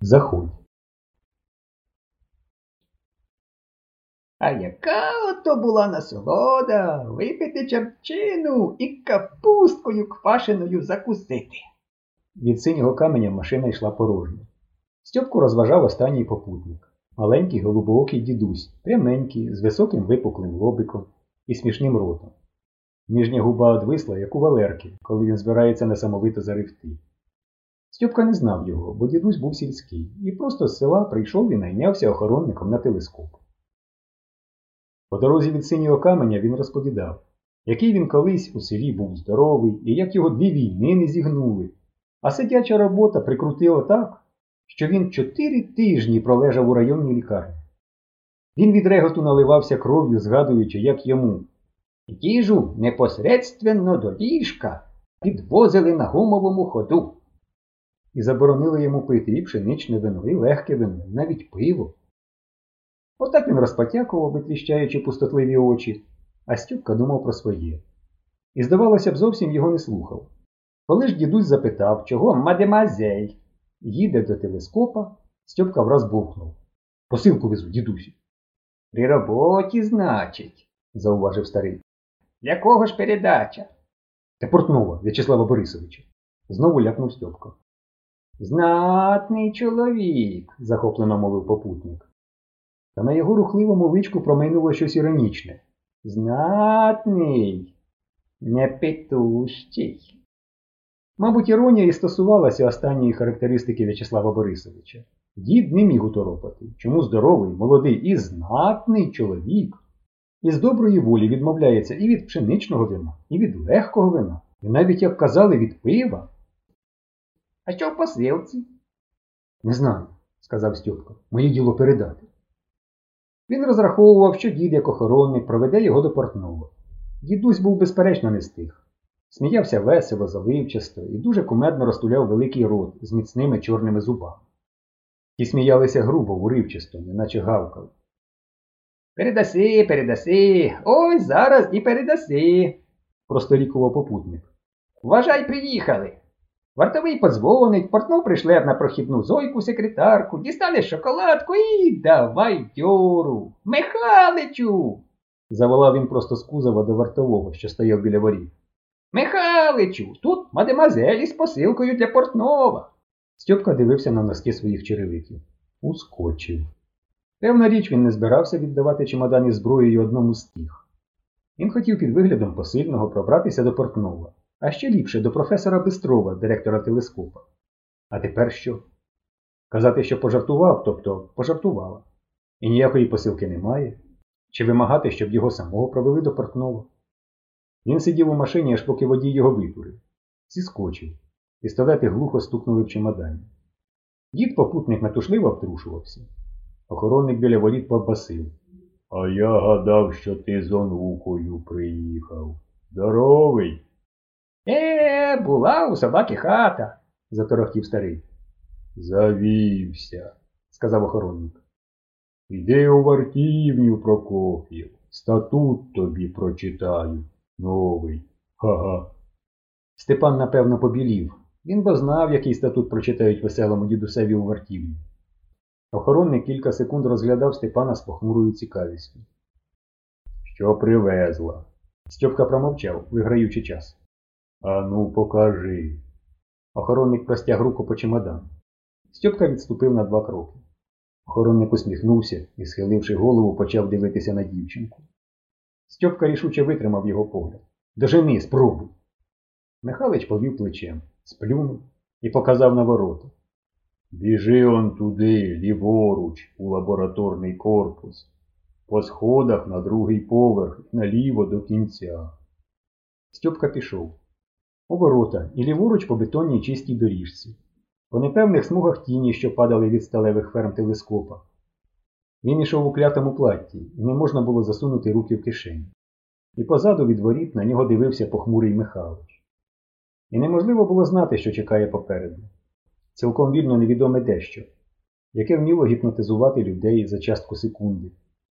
Заходь. А яка ото була насолода випити чарчину і капусткою квашеною закусити. Від синього каменя машина йшла порожня. Стьопку розважав останній попутник. Маленький голубоокий дідусь, пряменький, з високим випуклим лобиком і смішним ротом. Ніжня губа одвисла, як у Валерки, коли він збирається несамовито заревти. Стьопка не знав його, бо дідусь був сільський, і просто з села прийшов і найнявся охоронником на телескоп. По дорозі від синього каменя він розповідав, який він колись у селі був здоровий і як його дві війни не зігнули, а сидяча робота прикрутила так, що він чотири тижні пролежав у районній лікарні. Він від реготу наливався кров'ю, згадуючи, як йому Їжу непосередственно до ліжка підвозили на гумовому ходу. І заборонили йому пити і пшеничне вино, і легке вино, і навіть пиво. Отак він розпотякував, витріщаючи пустотливі очі, а Стюпка думав про своє. І, здавалося б, зовсім його не слухав. Коли ж дідусь запитав, чого мадемазель їде до телескопа, Стьопка враз бовкнув. Посилку везу, дідусі, При роботі, значить, зауважив старий. якого ж передача? Та Портнова В'ячеслава Борисовича. Знову ляпнув Стьопка. Знатний чоловік, захоплено мовив попутник. Та на його рухливому личку промайнуло щось іронічне. знатний, непетущий. Мабуть, іронія і стосувалася останньої характеристики В'ячеслава Борисовича. Дід не міг уторопати, чому здоровий, молодий і знатний чоловік із доброї волі відмовляється і від пшеничного вина, і від легкого вина, і навіть, як казали, від пива. А що в посилці? Не знаю, сказав Стьопка. Моє діло передати. Він розраховував, що дід, як охоронник, проведе його до портного. Дідусь був безперечно не з тих. Сміявся весело, заливчасто і дуже кумедно розтуляв великий рот з міцними чорними зубами. Ті сміялися грубо, уривчасто, неначе гавкали. Передаси, передаси, ой, зараз і передаси. Просторікував попутник. Вважай, приїхали. Вартовий подзвонить, портнов пришле на прохідну зойку секретарку, дістане шоколадку і давай дьору. Михаличу! Заволав він просто з кузова до вартового, що стояв біля воріт. Михаличу, тут мадемазелі з посилкою для портнова. Стьопка дивився на носки своїх черевиків. Ускочив. Певна річ, він не збирався віддавати чемодан із зброєю одному з тих. Він хотів під виглядом посильного пробратися до портнова, а ще ліпше до професора Бистрова, директора телескопа. А тепер що? Казати, що пожартував, тобто пожартувала. І ніякої посилки немає. Чи вимагати, щоб його самого провели до портнова? Він сидів у машині, аж поки водій його витурив. Зіскочив. Пістолети глухо стукнули в чемодані. Дід попутник метушливо обтрушувався. Охоронник біля воріт побасив. А я гадав, що ти з онукою приїхав. Здоровий, Е, була у собаки хата. заторохтів старий. Завівся, сказав охоронник. Іди у вартівню, Прокоф'єв. Статут тобі прочитаю. Новий. Ха-га. Степан, напевно, побілів. Він бо знав, який статут прочитають веселому дідусеві у вартівні. Охоронник кілька секунд розглядав Степана з похмурою цікавістю. Що привезла? Стьопка промовчав, виграючи час. Ану, покажи. Охоронник простяг руку по чемодану. Стьопка відступив на два кроки. Охоронник усміхнувся і, схиливши голову, почав дивитися на дівчинку. Стьопка рішуче витримав його погляд. Дожени, спробуй. Михалич повів плечем, сплюнув і показав на ворота. Біжи он туди, ліворуч, у лабораторний корпус, по сходах на другий поверх наліво до кінця. Стьопка пішов. У ворота і ліворуч по бетонній чистій доріжці, по непевних смугах тіні, що падали від сталевих ферм телескопа. Він ішов у клятому платті, і не можна було засунути руки в кишені. І позаду від воріт на нього дивився похмурий Михайлович. І неможливо було знати, що чекає попереду. Цілком вільно невідоме дещо, яке вміло гіпнотизувати людей за частку секунди,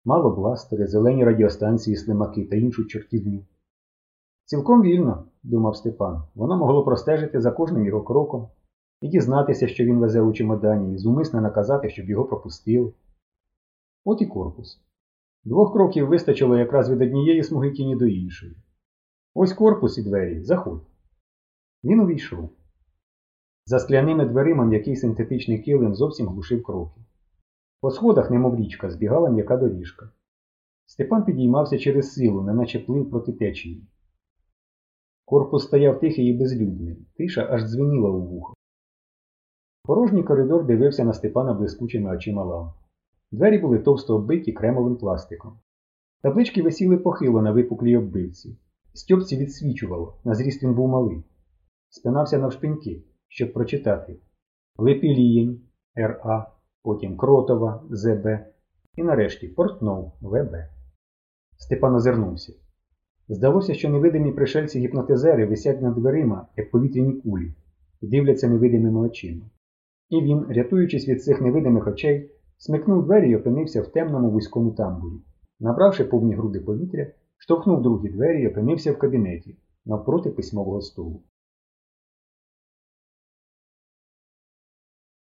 мало бластери, зелені радіостанції, слимаки та іншу чортівню. Цілком вільно, думав Степан, воно могло простежити за кожним його кроком, і дізнатися, що він везе у чемодані, і зумисно наказати, щоб його пропустили. От і корпус. Двох кроків вистачило якраз від однієї смуги тіні до іншої. Ось корпус і двері, заходь. Він увійшов. За скляними дверима м'який синтетичний килим зовсім глушив кроки. По сходах, немов річка, збігала м'яка доріжка. Степан підіймався через силу, неначе плив проти течії. Корпус стояв тихий і безлюдний, тиша аж дзвеніла у вухо. Порожній коридор дивився на Степана блискучими очима ламп. Двері були товсто оббиті кремовим пластиком. Таблички висіли похило на випуклій оббивці. Стьопці відсвічувало, на зріст він був малий. Спинався навшпиньки, щоб прочитати Лепілієнь Р.А., потім Кротова З.Б. і нарешті Портнов В.Б. Степан озирнувся. Здалося, що невидимі пришельці-гіпнотизери висять над дверима, як повітряні кулі, і дивляться невидимими очима. І він, рятуючись від цих невидимих очей, смикнув двері і опинився в темному вузькому тамбурі. Набравши повні груди повітря, штовхнув другі двері і опинився в кабінеті навпроти письмового столу.